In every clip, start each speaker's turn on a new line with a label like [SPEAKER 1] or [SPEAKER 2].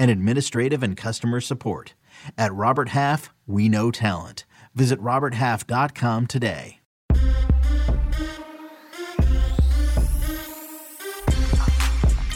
[SPEAKER 1] and administrative and customer support. At Robert Half, we know talent. Visit RobertHalf.com today.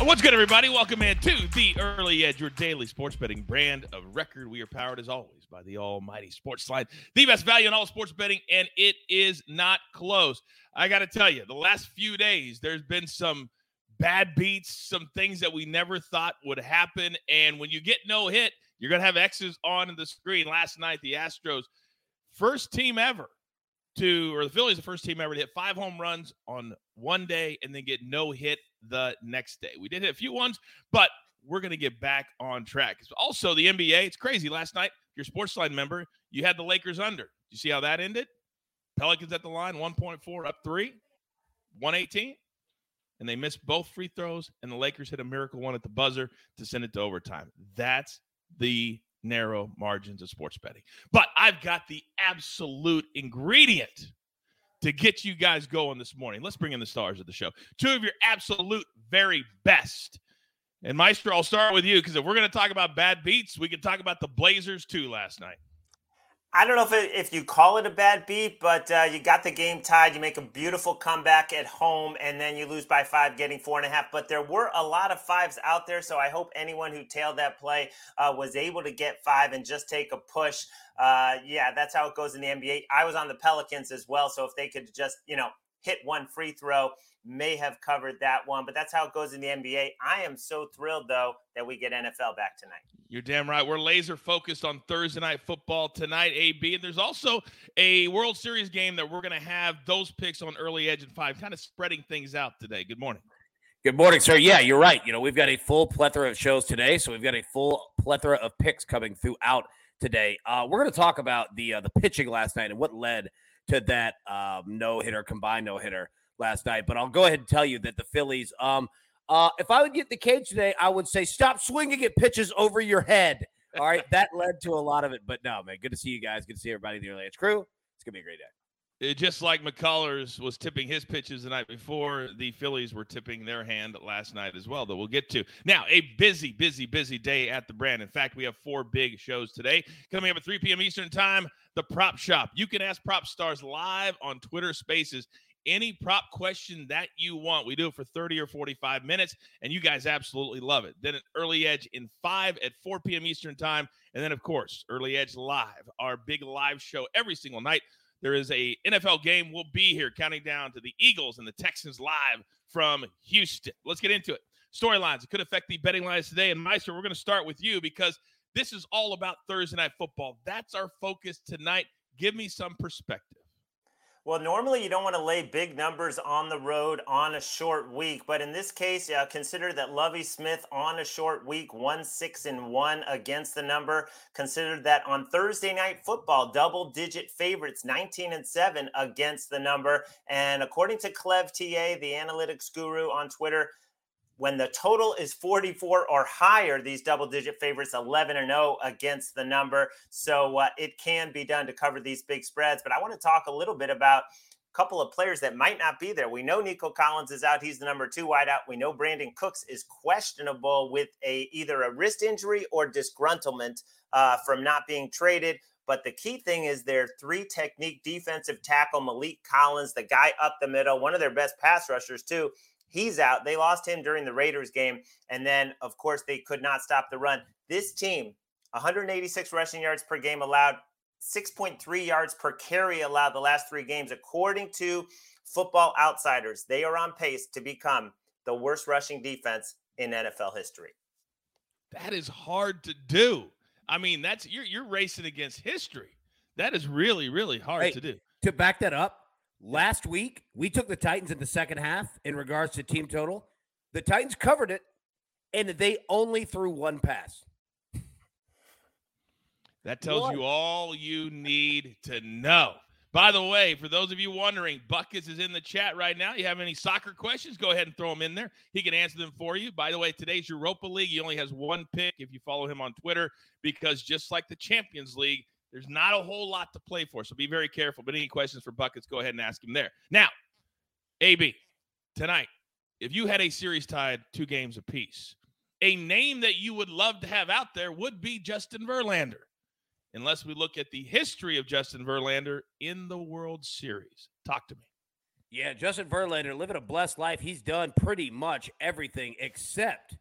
[SPEAKER 2] What's good, everybody? Welcome in to the Early Edge, your daily sports betting brand of record. We are powered, as always, by the almighty SportsLine, the best value in all sports betting, and it is not close. I got to tell you, the last few days, there's been some – bad beats, some things that we never thought would happen. And when you get no hit, you're going to have X's on the screen. Last night, the Astros, first team ever to, or the Phillies, the first team ever to hit five home runs on one day and then get no hit the next day. We did hit a few ones, but we're going to get back on track. Also, the NBA, it's crazy. Last night, your sports line member, you had the Lakers under. You see how that ended? Pelicans at the line, 1.4 up three, 118 and they missed both free throws, and the Lakers hit a miracle one at the buzzer to send it to overtime. That's the narrow margins of sports betting. But I've got the absolute ingredient to get you guys going this morning. Let's bring in the stars of the show. Two of your absolute very best. And Maestro, I'll start with you because if we're going to talk about bad beats, we can talk about the Blazers too last night.
[SPEAKER 3] I don't know if it, if you call it a bad beat, but uh, you got the game tied. You make a beautiful comeback at home, and then you lose by five, getting four and a half. But there were a lot of fives out there, so I hope anyone who tailed that play uh, was able to get five and just take a push. Uh, yeah, that's how it goes in the NBA. I was on the Pelicans as well, so if they could just you know hit one free throw, may have covered that one. But that's how it goes in the NBA. I am so thrilled though that we get NFL back tonight.
[SPEAKER 2] You're damn right. We're laser focused on Thursday night football tonight, AB. And there's also a World Series game that we're going to have those picks on early edge and five, kind of spreading things out today. Good morning.
[SPEAKER 4] Good morning, sir. Yeah, you're right. You know, we've got a full plethora of shows today, so we've got a full plethora of picks coming throughout today. Uh, we're going to talk about the uh, the pitching last night and what led to that um, no hitter, combined no hitter last night. But I'll go ahead and tell you that the Phillies, um, uh, if I would get the cage today, I would say stop swinging at pitches over your head. All right, that led to a lot of it. But no, man, good to see you guys. Good to see everybody in the early edge crew. It's gonna be a great day.
[SPEAKER 2] It, just like McCullers was tipping his pitches the night before, the Phillies were tipping their hand last night as well, that we'll get to. Now, a busy, busy, busy day at the brand. In fact, we have four big shows today. Coming up at 3 p.m. Eastern Time, the Prop Shop. You can ask Prop Stars live on Twitter Spaces any prop question that you want. We do it for 30 or 45 minutes, and you guys absolutely love it. Then an early edge in 5 at 4 p.m. Eastern Time. And then, of course, early edge live, our big live show every single night. There is a NFL game. We'll be here counting down to the Eagles and the Texans live from Houston. Let's get into it. Storylines. It could affect the betting lines today. And Meister, we're going to start with you because this is all about Thursday night football. That's our focus tonight. Give me some perspective.
[SPEAKER 3] Well, normally you don't want to lay big numbers on the road on a short week, but in this case, uh, consider that Lovie Smith on a short week, one six and one against the number. Consider that on Thursday night football, double digit favorites, 19 and seven against the number. And according to Clev TA, the analytics guru on Twitter, when the total is 44 or higher, these double digit favorites 11 and 0 against the number. So uh, it can be done to cover these big spreads. But I want to talk a little bit about a couple of players that might not be there. We know Nico Collins is out. He's the number two wideout. We know Brandin Cooks is questionable with a either a wrist injury or disgruntlement uh, from not being traded. But the key thing is their three technique defensive tackle, Maliek Collins, the guy up the middle, one of their best pass rushers, too. He's out. They lost him during the Raiders game. And then, of course, they could not stop the run. This team, 186 rushing yards per game allowed, 6.3 yards per carry allowed the last three games. According to Football Outsiders, they are on pace to become the worst rushing defense in NFL history.
[SPEAKER 2] That is hard to do. I mean, that's you're you're racing against history. That is really really hard
[SPEAKER 4] Hey,
[SPEAKER 2] to do.
[SPEAKER 4] To back that up, last week we took the Titans in the second half in regards to team total. The Titans covered it, and they only threw one pass.
[SPEAKER 2] That tells
[SPEAKER 4] What?
[SPEAKER 2] you all you need to know. By the way, for those of you wondering, Buckets is in the chat right now. You have any soccer questions? Go ahead and throw them in there. He can answer them for you. By the way, today's Europa League. He only has one pick if you follow him on Twitter, because just like the Champions League, there's not a whole lot to play for. So be very careful. But any questions for Buckets, go ahead and ask him there. Now, AB, tonight, if you had a series tied two games apiece, a name that you would love to have out there would be Justin Verlander unless we look at the history of Justin Verlander in the World Series. Talk to me.
[SPEAKER 4] Yeah, Justin Verlander living a blessed life. He's done pretty much everything except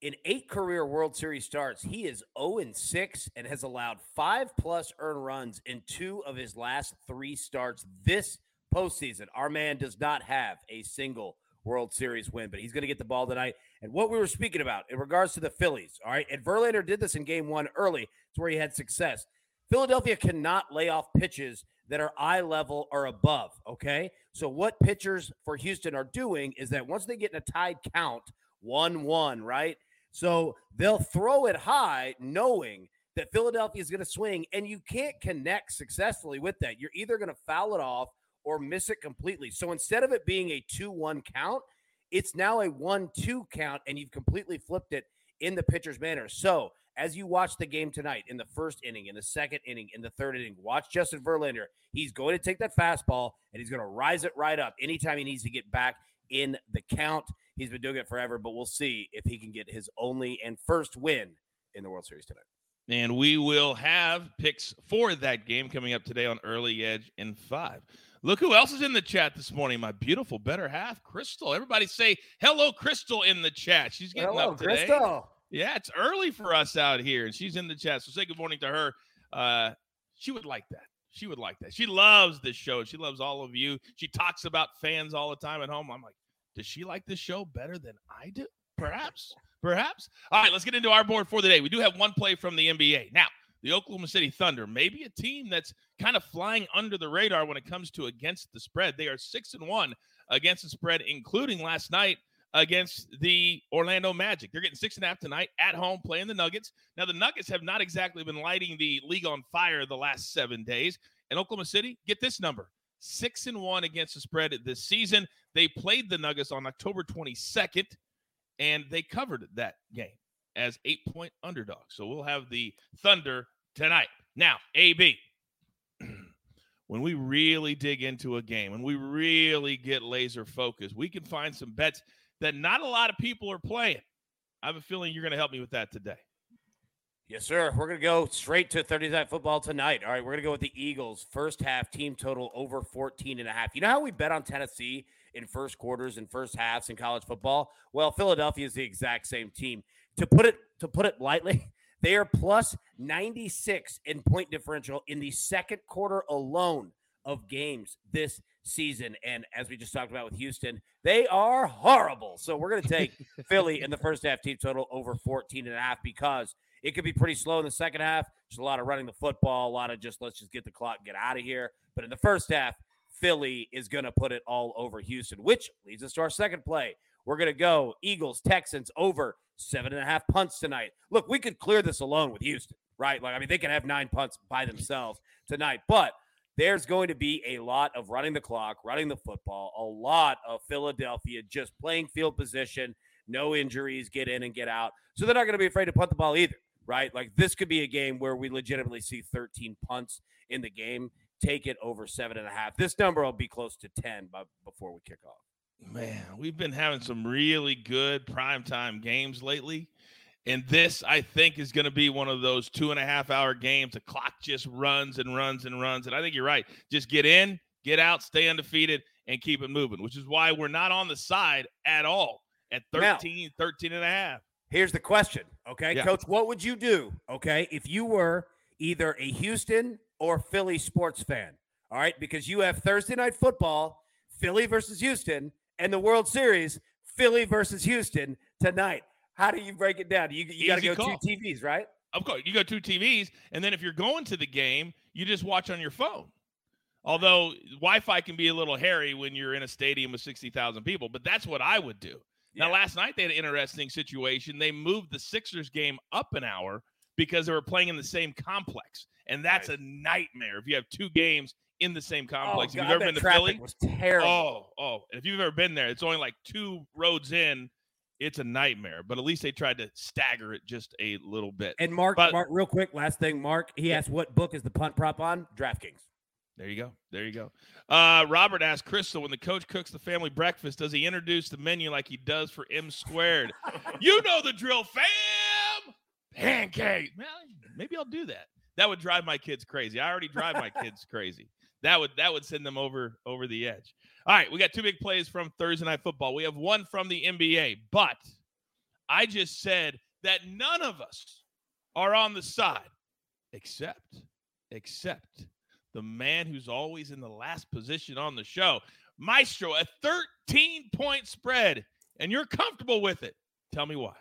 [SPEAKER 4] in eight career World Series starts, he is 0 6 and has allowed five plus earned runs in two of his last three starts this postseason. Our man does not have a single World Series win, but he's going to get the ball tonight. And what we were speaking about in regards to the Phillies, all right, and Verlander did this in game one early. It's where he had success. Philadelphia cannot lay off pitches that are eye level or above. Okay. So, what pitchers for Houston are doing is that once they get in a tied count, 1 1, right? So, they'll throw it high knowing that Philadelphia is going to swing, and you can't connect successfully with that. You're either going to foul it off or miss it completely. So, instead of it being a 2 1 count, it's now a 1 2 count, and you've completely flipped it in the pitcher's manner. So, as you watch the game tonight in the first inning, in the second inning, in the third inning, watch Justin Verlander. He's going to take that fastball and he's going to rise it right up anytime he needs to get back in the count. He's been doing it forever, but we'll see if he can get his only and first win in the World Series tonight.
[SPEAKER 2] And we will have picks for that game coming up today on Early Edge in five. Look who else is in the chat this morning. My beautiful better half, Crystal. Everybody say hello, Crystal, in the chat. She's getting up today. Crystal. Yeah, it's early for us out here, and she's in the chat. So say good morning to her. Uh, she would like that. She would like that. She loves this show. She loves all of you. She talks about fans all the time at home. I'm like, does she like this show better than I do? Perhaps. Perhaps. All right, let's get into our board for the day. We do have one play from the NBA. Now, the Oklahoma City Thunder, maybe a team that's kind of flying under the radar when it comes to against the spread. They are six and one against the spread, including last night against the Orlando Magic. They're getting six and a half tonight at home playing the Nuggets. Now, the Nuggets have not exactly been lighting the league on fire the last seven days. And Oklahoma City, get this number six and one against the spread this season. They played the Nuggets on October 22nd, and they covered that game as eight point underdogs. So we'll have the Thunder tonight. Now, AB. When we really dig into a game, when we really get laser focused, we can find some bets that not a lot of people are playing. I have a feeling you're going to help me with that today.
[SPEAKER 4] Yes, sir. We're going to go straight to Thursday Night Football tonight. All right, we're going to go with the Eagles. First half team total over 14 and a half. You know how we bet on Tennessee in first quarters and first halves in college football? Well, Philadelphia is the exact same team. To put it to put it lightly, they are plus 96 in point differential in the second quarter alone of games this season. And as we just talked about with Houston, they are horrible. So we're going to take Philly in the first half team total over 14 and a half because it could be pretty slow in the second half. There's a lot of running the football, a lot of just let's just get the clock, get out of here. But in the first half, Philly is going to put it all over Houston, which leads us to our second play. We're going to go Eagles, Texans over seven and a half punts tonight. Look, we could clear this alone with Houston, right? Like, I mean, they can have nine punts by themselves tonight, but there's going to be a lot of running the clock, running the football, a lot of Philadelphia just playing field position, no injuries, get in and get out. So they're not going to be afraid to punt the ball either, right? Like this could be a game where we legitimately see 13 punts in the game. Take it over seven and a half. This number will be close to 10 by, before we kick off.
[SPEAKER 2] Man, we've been having some really good primetime games lately. And this, I think, is going to be one of those two and a half hour games. The clock just runs and runs and runs. And I think you're right. Just get in, get out, stay undefeated, and keep it moving, which is why we're not on the side at all at 13,
[SPEAKER 4] Now-
[SPEAKER 2] 13 and a half.
[SPEAKER 4] Here's the question, okay,
[SPEAKER 2] Yeah.
[SPEAKER 4] coach? What would you do, okay, if you were either a Houston or Philly sports fan. All right, because you have Thursday night football, Philly versus Houston, and the World Series, Philly versus Houston tonight. How do you break it down? You, you got to go call. two TVs, right?
[SPEAKER 2] Of course, you go two TVs, and then if you're going to the game, you just watch on your phone. Although Wi-Fi can be a little hairy when you're in a stadium with sixty thousand people, but that's what I would do. Yeah. Now, last night they had an interesting situation. They moved the Sixers game up an hour because they were playing in the same complex, and that's right. a nightmare if you have two games in the same oh, complex.
[SPEAKER 4] Oh, God, if you've ever been to Philly, was terrible.
[SPEAKER 2] Oh, oh, if you've ever been there, it's only like two roads in. It's a nightmare, but at least they tried to stagger it just a little bit.
[SPEAKER 4] And Mark,
[SPEAKER 2] but,
[SPEAKER 4] Mark, real quick, last thing, Mark, he asked what book is the punt prop on? DraftKings.
[SPEAKER 2] There you go. There you go. Uh, Robert asked Crystal when the coach cooks the family breakfast, does he introduce the menu like he does for M squared? you know the drill, fam. Pancake. Well, maybe I'll do that. That would drive my kids crazy. I already drive my kids crazy. That would that would send them over over the edge. All right, we got two big plays from Thursday night football. We have one from the NBA, but I just said that none of us are on the side except except the man who's always in the last position on the show. Maestro, a 13 point spread, and you're comfortable with it. Tell me why.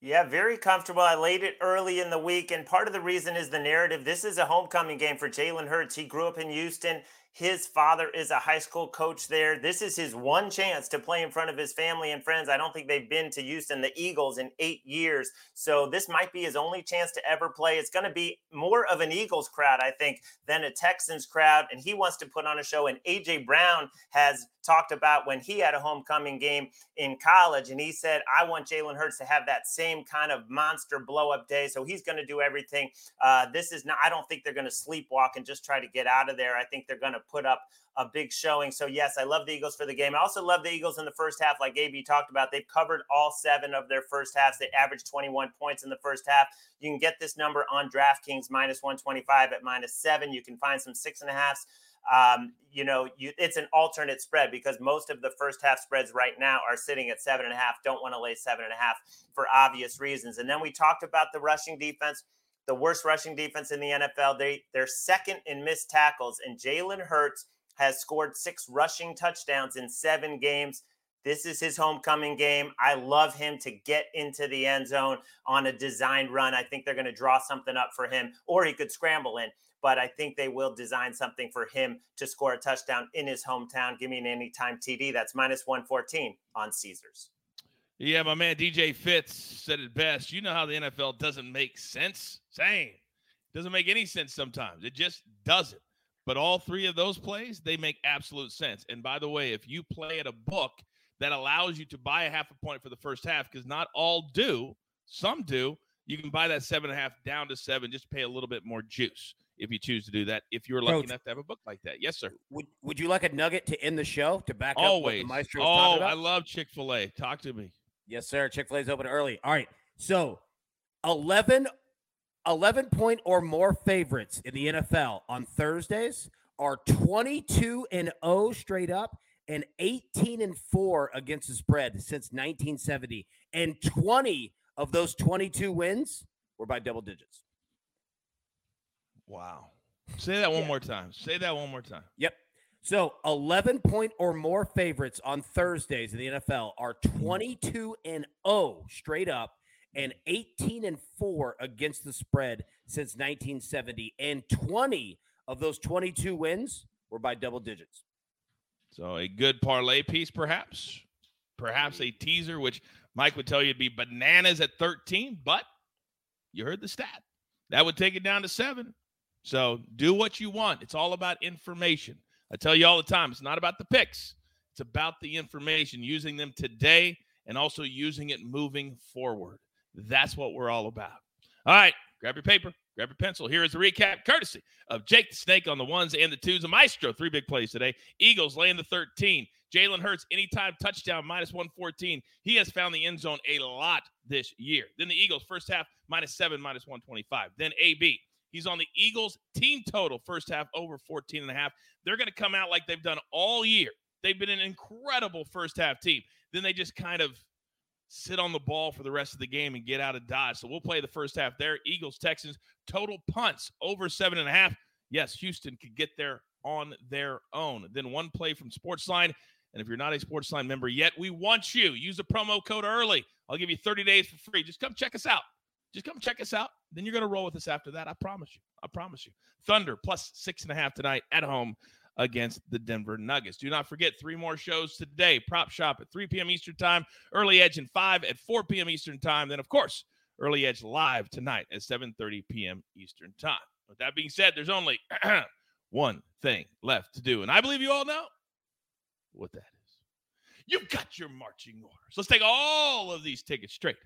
[SPEAKER 3] Yeah, very comfortable. I laid it early in the week, and part of the reason is the narrative. This is a homecoming game for Jalen Hurts. He grew up in Houston. His father is a high school coach there. This is his one chance to play in front of his family and friends. I don't think they've been to Houston, the Eagles, in eight years. So this might be his only chance to ever play. It's going to be more of an Eagles crowd, I think, than a Texans crowd. And he wants to put on a show. And A.J. Brown has talked about when he had a homecoming game in college. And he said, I want Jalen Hurts to have that same kind of monster blow up day. So he's going to do everything. Uh, this is not, I don't think they're going to sleepwalk and just try to get out of there. I think they're going to put up a big showing. So, yes, I love the Eagles for the game. I also love the Eagles in the first half, like AB talked about. They've covered all seven of their first halves. They averaged 21 points in the first half. You can get this number on DraftKings minus 125 at minus seven. You can find some six and a halfs. Um, you know, you, it's an alternate spread because most of the first half spreads right now are sitting at seven and a half. Don't want to lay seven and a half for obvious reasons. And then we talked about the rushing defense the worst rushing defense in the NFL. They they're second in missed tackles, and Jalen Hurts has scored six rushing touchdowns in seven games. This is his homecoming game. I love him to get into the end zone on a designed run. I think they're going to draw something up for him, or he could scramble in. But I think they will design something for him to score a touchdown in his hometown. Give me an anytime TD. That's minus 114 on Caesars.
[SPEAKER 2] Yeah, my man DJ Fitz said it best. You know how the NFL doesn't make sense? Same. Doesn't make any sense sometimes. It just doesn't. But all three of those plays, they make absolute sense. And by the way, if you play at a book that allows you to buy a half a point for the first half, because not all do, some do, you can buy that seven and a half down to seven, just pay a little bit more juice if you choose to do that. If you're lucky Coach, enough to have a book like that, yes, sir.
[SPEAKER 4] Would Would you like a nugget to end the show to back
[SPEAKER 2] Always.
[SPEAKER 4] up Maestro
[SPEAKER 2] Oh, I love Chick Fil A. Talk to me.
[SPEAKER 4] Yes, sir. Chick Fil A's open early. All right, so 11 11 point or more favorites in the NFL on Thursdays are 22 and 0 straight up and 18 and 4 against the spread since 1970. And 20 of those 22 wins were by double digits.
[SPEAKER 2] Wow. Say that one yeah. more time. Say that one more time.
[SPEAKER 4] Yep. So 11 point or more favorites on Thursdays in the NFL are 22 and 0 straight up and 18 and 4 against the spread since 1970 and 20 of those 22 wins were by double digits.
[SPEAKER 2] So a good parlay piece perhaps. Perhaps a teaser which Mike would tell you would be bananas at 13, but you heard the stat. That would take it down to 7. So do what you want. It's all about information. I tell you all the time, it's not about the picks. It's about the information, using them today and also using it moving forward. That's what we're all about. All right, grab your paper, grab your pencil. Here is the recap, courtesy of Jake the Snake on the ones and the twos. A Maestro, three big plays today. Eagles laying the 13. Jalen Hurts, anytime touchdown, minus 114. He has found the end zone a lot this year. Then the Eagles, first half, minus seven, minus 125. Then AB. He's on the Eagles team total first half over 14 and a half. They're going to come out like they've done all year. They've been an incredible first half team. Then they just kind of sit on the ball for the rest of the game and get out of dodge. So we'll play the first half there. Eagles, Texans, total punts over seven and a half. Yes, Houston could get there on their own. Then one play from Sportsline. And if you're not a Sportsline member yet, we want you. Use the promo code early. I'll give you 30 days for free. Just come check us out. Just come check us out. Then you're going to roll with us after that. I promise you. I promise you. Thunder plus six and a half tonight at home against the Denver Nuggets. Do not forget three more shows today. Prop Shop at 3 p.m. Eastern Time, Early Edge and 5 at 4 p.m. Eastern Time. Then, of course, Early Edge live tonight at 7:30 p.m. Eastern Time. With that being said, there's only one thing left to do, and I believe you all know what that is. You've got your marching orders. Let's take all of these tickets straight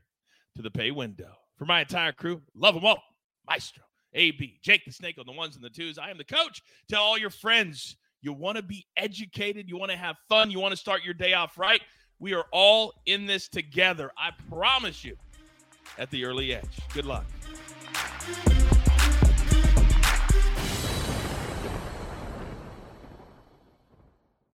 [SPEAKER 2] to the pay window. For my entire crew, love them all. Maestro, AB, Jake the Snake on the ones and the twos. I am the coach. Tell all your friends you want to be educated, you want to have fun, you want to start your day off right. We are all in this together. I promise you at the early edge. Good luck.